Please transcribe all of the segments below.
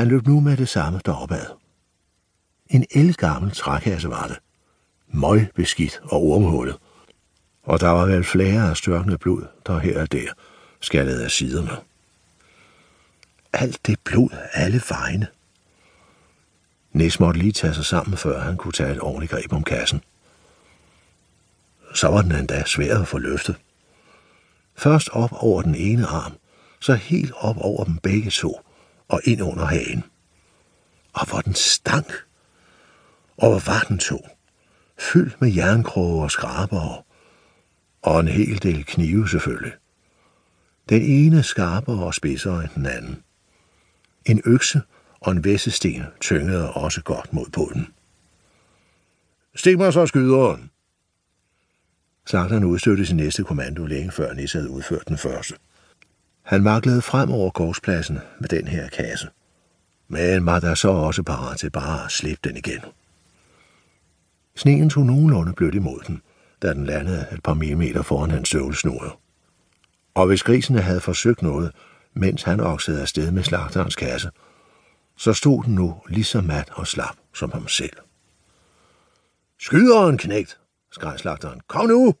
Han løb nu med det samme deropad. En elgammel trækasse var det. Møg beskidt og ormhullet. Og der var vel flere af størkende blod, der her og der skallede af siderne. Alt det blod alle vejene. Næs måtte lige tage sig sammen, før han kunne tage et ordentligt greb om kassen. Så var den endda svær at få løftet. Først op over den ene arm, så helt op over dem begge to og ind under hagen. Og hvor den stank. Og hvor var den tog, Fyldt med jernkroge og skraber og en hel del knive selvfølgelig. Den ene skarpere og spidsere end den anden. En økse og en væssesten tyngede også godt mod bunden. Stik mig så skyderen. han udstødte sin næste kommando længe før Nisse havde udført den første. Han maklede frem over gårdspladsen med den her kasse. Men var der så også parat til bare at slippe den igen. Sneen tog nogenlunde blødt imod den, da den landede et par millimeter foran hans støvlesnore. Og hvis grisene havde forsøgt noget, mens han oksede afsted med slagterens kasse, så stod den nu lige så mat og slap som ham selv. Skyderen, knægt, skreg slagteren. Kom nu!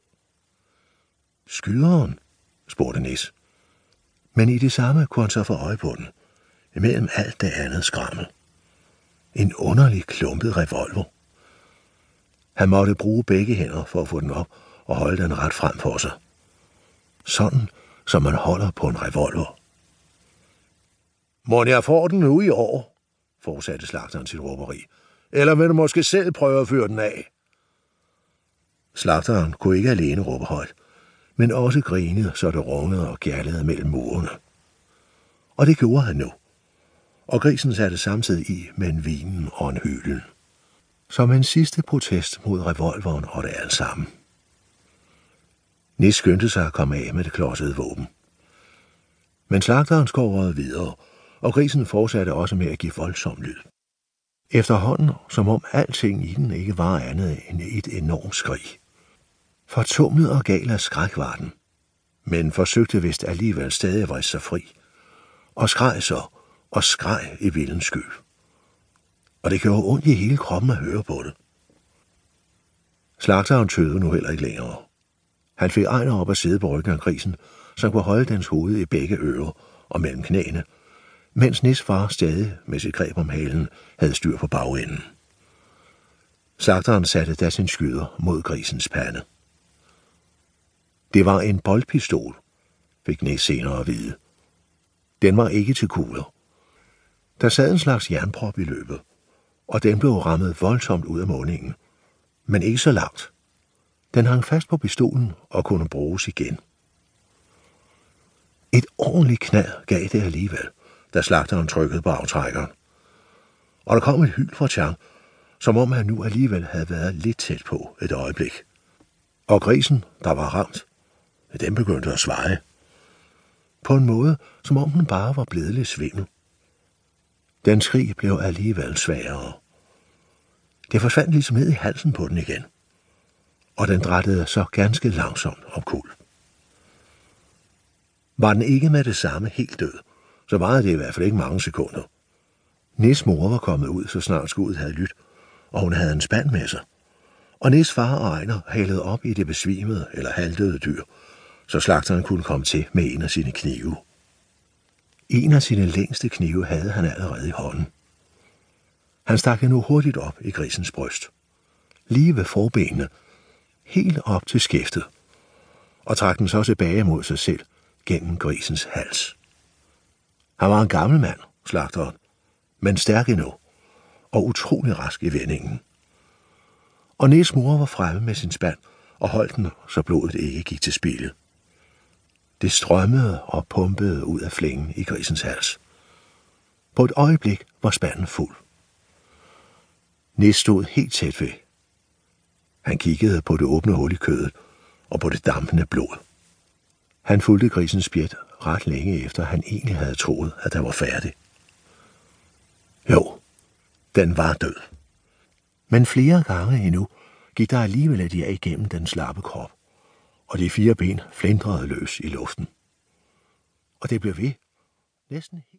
Skyderen, spurgte Nis. Men i det samme kunne han så få øje på den, imellem alt det andet skrammel. En underlig klumpet revolver. Han måtte bruge begge hænder for at få den op og holde den ret frem for sig. Sådan, som man holder på en revolver. Må jeg får den nu i år, fortsatte slagteren sit råberi. Eller vil du måske selv prøve at føre den af? Slagteren kunne ikke alene råbe højt, men også grinede, så det rungede og gærlede mellem murene. Og det gjorde han nu. Og grisen satte samtidig i med en vinen og en hylen. Som en sidste protest mod revolveren og det alt sammen. Nis skyndte sig at komme af med det klodsede våben. Men slagteren skovrede videre, og grisen fortsatte også med at give voldsom lyd. Efterhånden, som om alting i den ikke var andet end et enormt skrig. Fortumlet og gal af skræk var den, men forsøgte vist alligevel stadig at vriste sig fri, og skreg så og skreg i vildens sky. Og det gjorde ondt i hele kroppen at høre på det. Slagteren tøvede nu heller ikke længere. Han fik Ejner op at sidde på ryggen af grisen, som kunne holde dens hoved i begge ører og mellem knæene, mens Nis far stadig med sit greb om halen havde styr på bagenden. Slagteren satte da sin skyder mod grisens pande. Det var en boldpistol, fik Nis senere at vide. Den var ikke til kugler. Der sad en slags jernprop i løbet, og den blev rammet voldsomt ud af måningen. Men ikke så langt. Den hang fast på pistolen og kunne bruges igen. Et ordentligt knald gav det alligevel, da slagteren trykkede på aftrækkeren. Og der kom et hyld fra Chang, som om han nu alligevel havde været lidt tæt på et øjeblik. Og grisen, der var ramt, den begyndte at svare. På en måde, som om den bare var blevet lidt svimmel. Den skrig blev alligevel sværere. Det forsvandt ligesom ned i halsen på den igen, og den drættede så ganske langsomt om kul. Var den ikke med det samme helt død, så varede det i hvert fald ikke mange sekunder. Nis mor var kommet ud, så snart skuddet havde lyttet, og hun havde en spand med sig. Og Nis far og Ejner halede op i det besvimede eller halvdøde dyr, så slagteren kunne komme til med en af sine knive. En af sine længste knive havde han allerede i hånden. Han stak nu hurtigt op i grisens bryst. Lige ved forbenene, helt op til skæftet, og trak den så tilbage mod sig selv gennem grisens hals. Han var en gammel mand, slagteren, men stærk endnu, og utrolig rask i vendingen. Og Niels mor var fremme med sin spand og holdt den, så blodet ikke gik til spillet. Det strømmede og pumpede ud af flængen i grisens hals. På et øjeblik var spanden fuld. Nis stod helt tæt ved. Han kiggede på det åbne hul i kødet og på det dampende blod. Han fulgte grisens spjæt ret længe efter, han egentlig havde troet, at der var færdig. Jo, den var død. Men flere gange endnu gik der alligevel af de igennem den slappe krop og de fire ben flindrede løs i luften. Og det blev ved næsten helt